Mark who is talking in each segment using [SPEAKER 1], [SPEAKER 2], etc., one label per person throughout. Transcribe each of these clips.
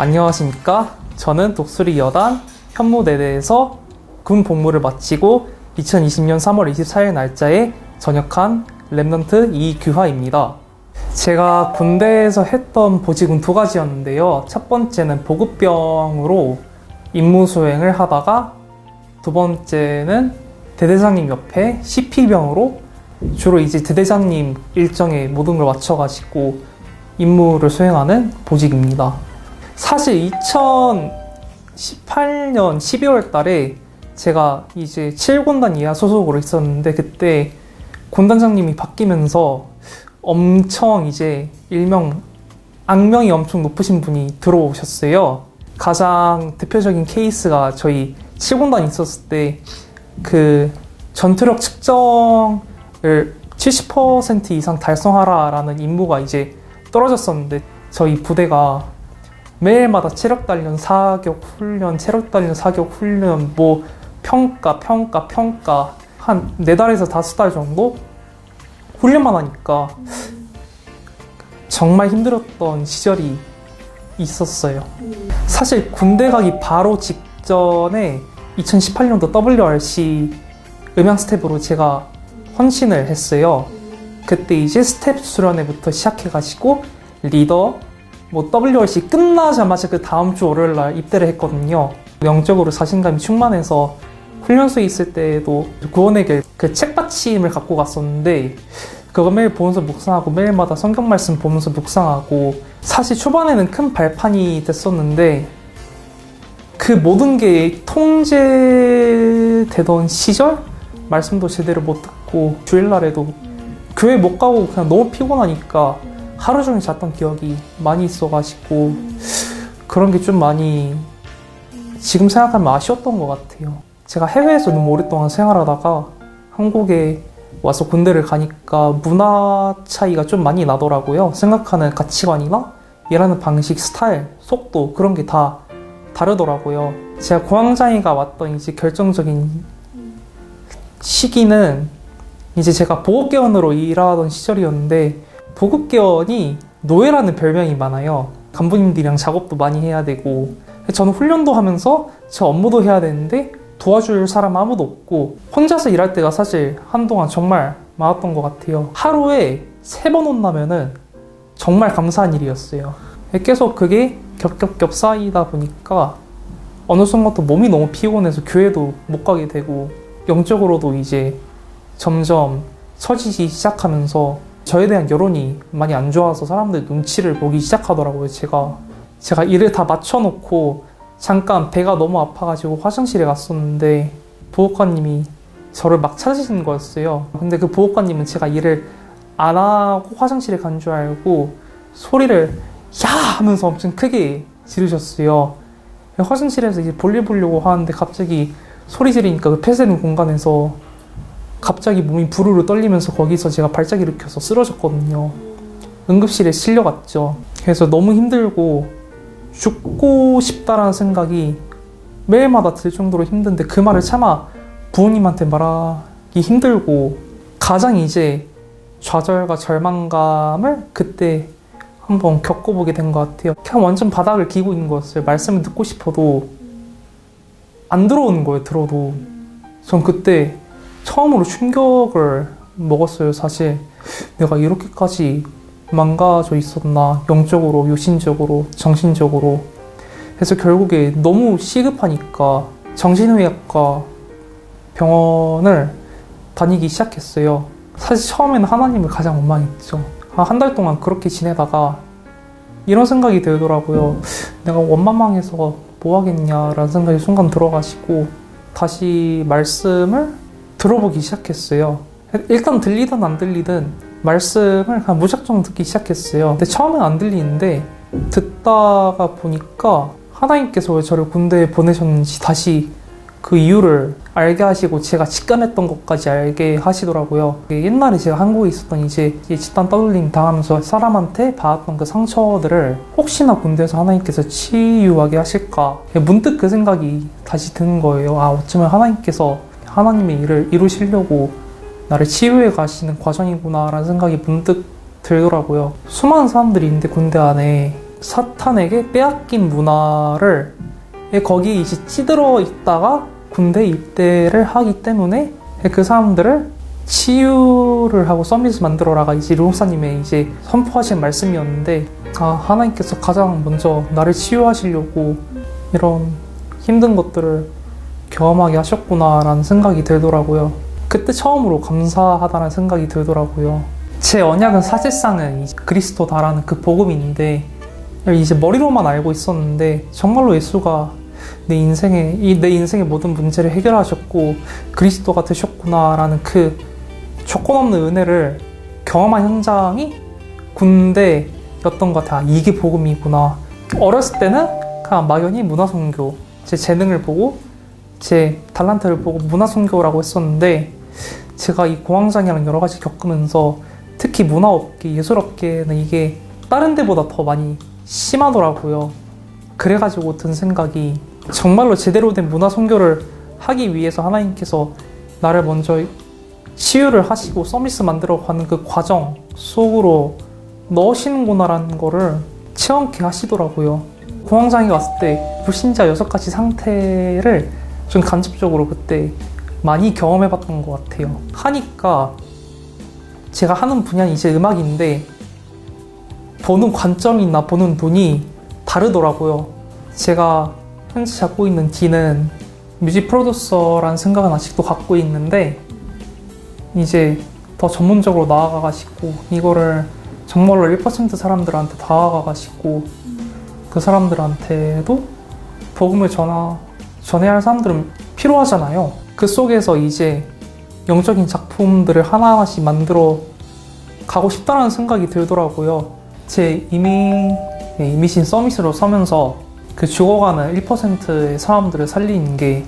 [SPEAKER 1] 안녕하십니까. 저는 독수리 여단 현무대대에서 군 복무를 마치고 2020년 3월 24일 날짜에 전역한 Remnant 이규하입니다. 제가 군대에서 했던 보직은 두 가지였는데요. 첫 번째는 보급병으로 임무 수행을 하다가 두 번째는 대대장님 옆에 CP병으로 주로 이제 대대장님 일정에 모든 걸 맞춰가지고 임무를 수행하는 보직입니다. 사실 2018년 12월 달에 제가 이제 7군단 이하 소속으로 있었는데 그때 군단장님이 바뀌면서 엄청 이제 일명 악명이 엄청 높으신 분이 들어오셨어요. 가장 대표적인 케이스가 저희 7군단 있었을 때 그 전투력 측정을 70% 이상 달성하라라는 임무가 이제 떨어졌었는데 저희 부대가 매일마다 체력 단련 사격 훈련, 체력 단련 사격 훈련, 뭐 평가, 평가, 평가 한 네 달에서 다섯 달 정도 훈련만 하니까 정말 힘들었던 시절이 있었어요. 사실 군대 가기 바로 직전에 2018년도 WRC 음향 스태프로 제가 헌신을 했어요. 그때 이제 스태프 수련회부터 시작해가지고 리더, 뭐 WRC 끝나자마자 그 다음 주 월요일 날 입대를 했거든요. 영적으로 자신감이 충만해서 훈련소에 있을 때도 구원의 길 그 책받침을 갖고 갔었는데 그거 매일 보면서 묵상하고 매일마다 성경 말씀 보면서 묵상하고 사실 초반에는 큰 발판이 됐었는데 그 모든 게 통제되던 시절 말씀도 제대로 못 듣고 주일날에도 교회 못 가고 그냥 너무 피곤하니까 하루 종일 잤던 기억이 많이 있어가지고 그런 게 좀 많이 지금 생각하면 아쉬웠던 것 같아요. 제가 해외에서 너무 오랫동안 생활하다가 한국에 와서 군대를 가니까 문화 차이가 좀 많이 나더라고요. 생각하는 가치관이나 일하는 방식, 스타일, 속도 그런 게 다 다르더라고요. 제가 공황장애가 왔던 이제 결정적인 시기는 이제 제가 보급개원으로 일하던 시절이었는데 보급개원이 노예라는 별명이 많아요. 간부님들이랑 작업도 많이 해야 되고 저는 훈련도 하면서 제 업무도 해야 되는데 도와줄 사람 아무도 없고 혼자서 일할 때가 사실 한동안 정말 많았던 것 같아요. 하루에 세 번 혼나면은 정말 감사한 일이었어요. 계속 그게 겹겹겹 쌓이다 보니까 어느 순간부터 몸이 너무 피곤해서 교회도 못 가게 되고 영적으로도 이제 점점 처지기 시작하면서 저에 대한 여론이 많이 안 좋아서 사람들 눈치를 보기 시작하더라고요. 제가 제가 일을 다 맞춰놓고 잠깐 배가 너무 아파가지고 화장실에 갔었는데 보호관님이 저를 막 찾으시는 거였어요. 근데 그 보호관님은 제가 일을 안 하고 화장실에 간 줄 알고 소리를 야 하면서 엄청 크게 지르셨어요. 화장실에서 이제 볼일 보려고 하는데 갑자기 소리 지르니까 그 폐쇄된 공간에서 갑자기 몸이 부르르 떨리면서 거기서 제가 발작 일으켜서 쓰러졌거든요. 응급실에 실려갔죠. 그래서 너무 힘들고 죽고 싶다라는 생각이 매일마다 들 정도로 힘든데 그 말을 차마 부모님한테 말하기 힘들고 가장 이제 좌절과 절망감을 그때 한번 겪어보게 된 것 같아요. 그냥 완전 바닥을 기고 있는 거였어요. 말씀을 듣고 싶어도 안 들어오는 거예요, 들어도. 전 그때 처음으로 충격을 먹었어요, 사실. 내가 이렇게까지 망가져 있었나 영적으로 유신적으로 정신적으로 해서 결국에 너무 시급하니까 정신의학과 병원을 다니기 시작했어요. 사실 처음에는 하나님을 가장 원망했죠. 한 달 동안 그렇게 지내다가 이런 생각이 들더라고요. 내가 원망망해서 뭐 하겠냐라는 생각이 순간 들어가지고 다시 말씀을 들어보기 시작했어요. 일단 들리든 안 들리든 말씀을 그냥 무작정 듣기 시작했어요. 근데 처음엔 안 들리는데 듣다가 보니까 하나님께서 왜 저를 군대에 보내셨는지 다시 그 이유를 알게 하시고 제가 직감했던 것까지 알게 하시더라고요. 옛날에 제가 한국에 있었던 이제 집단 떠돌림 당하면서 사람한테 받았던 그 상처들을 혹시나 군대에서 하나님께서 치유하게 하실까 문득 그 생각이 다시 드는 거예요. 아 어쩌면 하나님께서 하나님의 일을 이루시려고 나를 치유해 가시는 과정이구나라는 생각이 문득 들더라고요. 수많은 사람들이 있는데 군대 안에 사탄에게 빼앗긴 문화를 거기에 이제 찌들어 있다가 군대 입대를 하기 때문에 그 사람들을 치유를 하고 서밋을 만들어라가 이제 르목사님의 이제 선포하신 말씀이었는데 아 하나님께서 가장 먼저 나를 치유하시려고 이런 힘든 것들을 경험하게 하셨구나라는 생각이 들더라고요. 그때 처음으로 감사하다는 생각이 들더라고요. 제 언약은 사실상은 그리스도다라는 그 복음인데 이제 머리로만 알고 있었는데 정말로 예수가 내 인생의 이 내 인생의 모든 문제를 해결하셨고 그리스도가 되셨구나라는 그 조건 없는 은혜를 경험한 현장이 군대였던 것 같아. 아, 이게 복음이구나. 어렸을 때는 그냥 막연히 문화선교 제 재능을 보고 제 달란트를 보고 문화 선교라고 했었는데 제가 이 공황장애랑 여러 가지 겪으면서 특히 문화업계, 예술업계는 이게 다른 데보다 더 많이 심하더라고요. 그래가지고 든 생각이 정말로 제대로 된 문화 선교를 하기 위해서 하나님께서 나를 먼저 치유를 하시고 서비스 만들어 가는 그 과정 속으로 넣으시는구나라는 거를 체험케 하시더라고요. 공황장애 왔을 때 불신자 여섯 가지 상태를 좀 간접적으로 그때 많이 경험해봤던 것 같아요. 하니까 제가 하는 분야는 이제 음악인데 보는 관점이나 보는 눈이 다르더라고요. 제가 현재 잡고 있는 D는 뮤직 프로듀서라는 생각은 아직도 갖고 있는데 이제 더 전문적으로 나아가가지고 이거를 정말로 1% 사람들한테 다가가가지고 그 사람들한테도 복음을 전하, 전해야 할 사람들은 필요하잖아요. 그 속에서 이제 영적인 작품들을 하나하나씩 만들어 가고 싶다는 생각이 들더라고요. 제 이미, 네, 이미신 서밋으로 서면서 그 죽어가는 1%의 사람들을 살리는 게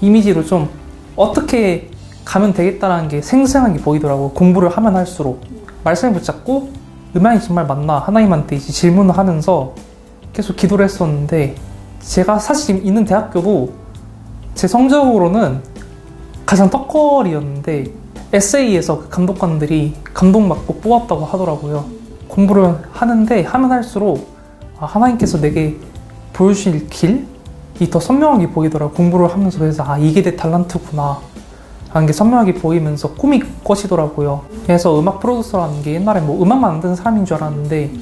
[SPEAKER 1] 이미지로 좀 어떻게 가면 되겠다라는 게 생생하게 보이더라고요. 공부를 하면 할수록. 말씀을 붙잡고 음향이 정말 맞나 하나님한테 이제 질문을 하면서 계속 기도를 했었는데 제가 사실 있는 대학교도 제 성적으로는 가장 떡거리였는데 에세이에서 그 감독관들이 감동받고 뽑았다고 하더라고요. 공부를 하는데 하면 할수록 아, 하나님께서 내게 보여주실 길이 더 선명하게 보이더라고요. 공부를 하면서 그래서 아 이게 내 달란트구나 하는 게 선명하게 보이면서 꿈이 꿔지더라고요. 그래서 음악 프로듀서라는 게 옛날에 뭐 음악 만드는 사람인 줄 알았는데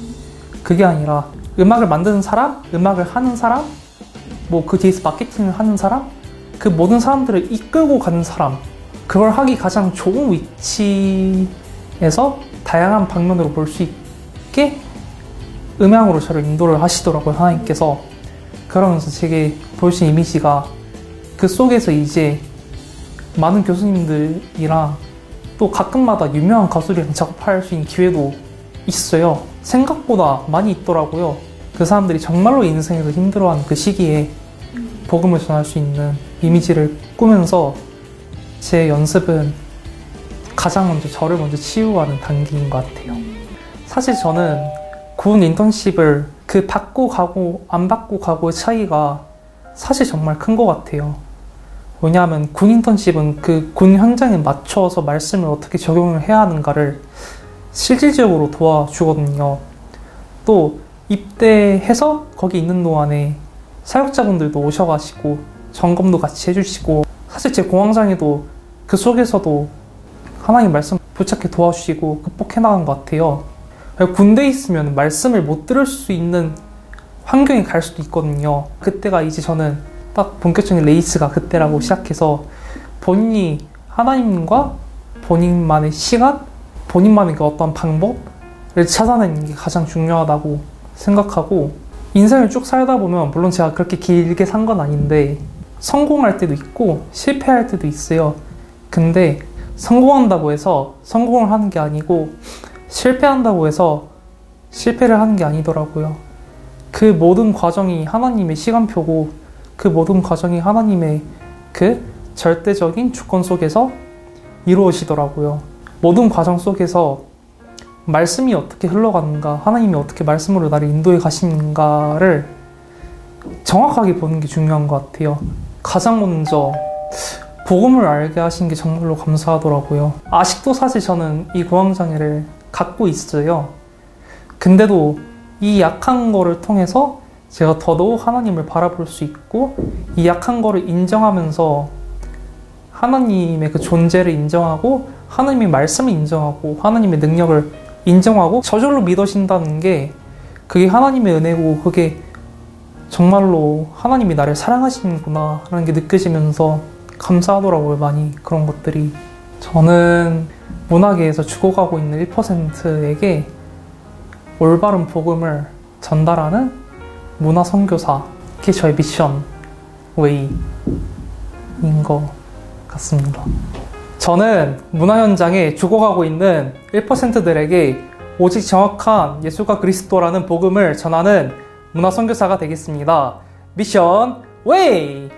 [SPEAKER 1] 그게 아니라 음악을 만드는 사람, 음악을 하는 사람, 뭐 그 뒤에서 마케팅을 하는 사람, 그 모든 사람들을 이끌고 가는 사람, 그걸 하기 가장 좋은 위치에서 다양한 방면으로 볼 수 있게 음향으로 저를 인도를 하시더라고요, 하나님께서. 그러면서 제게 보여주신 이미지가 그 속에서 이제 많은 교수님들이랑 또 가끔마다 유명한 가수들이랑 작업할 수 있는 기회도 있어요. 생각보다 많이 있더라고요. 그 사람들이 정말로 인생에서 힘들어하는 그 시기에 복음을 전할 수 있는 이미지를 꾸면서 제 연습은 가장 먼저 저를 먼저 치유하는 단계인 것 같아요. 사실 저는 군 인턴십을 그 받고 가고 안 받고 가고의 차이가 사실 정말 큰 것 같아요. 왜냐하면 군 인턴십은 그 군 현장에 맞춰서 말씀을 어떻게 적용을 해야 하는가를 실질적으로 도와주거든요. 또 입대해서 거기 있는 동안에 사역자분들도 오셔가지고 점검도 같이 해주시고 사실 제 공황장애도 그 속에서도 하나님 말씀 붙잡게 도와주시고 극복해 나간 것 같아요. 군대에 있으면 말씀을 못 들을 수 있는 환경에 갈 수도 있거든요. 그때가 이제 저는 딱 본격적인 레이스가 그때라고 시작해서 본인이 하나님과 본인만의 시간, 본인만의 그 어떤 방법을 찾아내는 게 가장 중요하다고 생각하고 인생을 쭉 살다 보면 물론 제가 그렇게 길게 산 건 아닌데 성공할 때도 있고 실패할 때도 있어요. 근데 성공한다고 해서 성공을 하는 게 아니고 실패한다고 해서 실패를 하는 게 아니더라고요. 그 모든 과정이 하나님의 시간표고 그 모든 과정이 하나님의 그 절대적인 주권 속에서 이루어지더라고요. 모든 과정 속에서 말씀이 어떻게 흘러가는가, 하나님이 어떻게 말씀으로 나를 인도해 가시는가를 정확하게 보는 게 중요한 것 같아요. 가장 먼저 복음을 알게 하신 게 정말로 감사하더라고요. 아직도 사실 저는 이 고황장애를 갖고 있어요. 근데도 이 약한 거를 통해서 제가 더더욱 하나님을 바라볼 수 있고 이 약한 거를 인정하면서 하나님의 그 존재를 인정하고 하나님의 말씀을 인정하고 하나님의 능력을 인정하고 저절로 믿어진다는 게 그게 하나님의 은혜고 그게 정말로 하나님이 나를 사랑하시는구나 라는 게 느껴지면서 감사하더라고요 많이 그런 것들이 저는 문화계에서 죽어가고 있는 1%에게 올바른 복음을 전달하는 문화 선교사 그게 저의 미션 웨이인 것 같습니다. 저는 문화 현장에 죽어가고 있는 1%들에게 오직 정확한 예수가 그리스도라는 복음을 전하는 문화 선교사가 되겠습니다. 미션 웨이!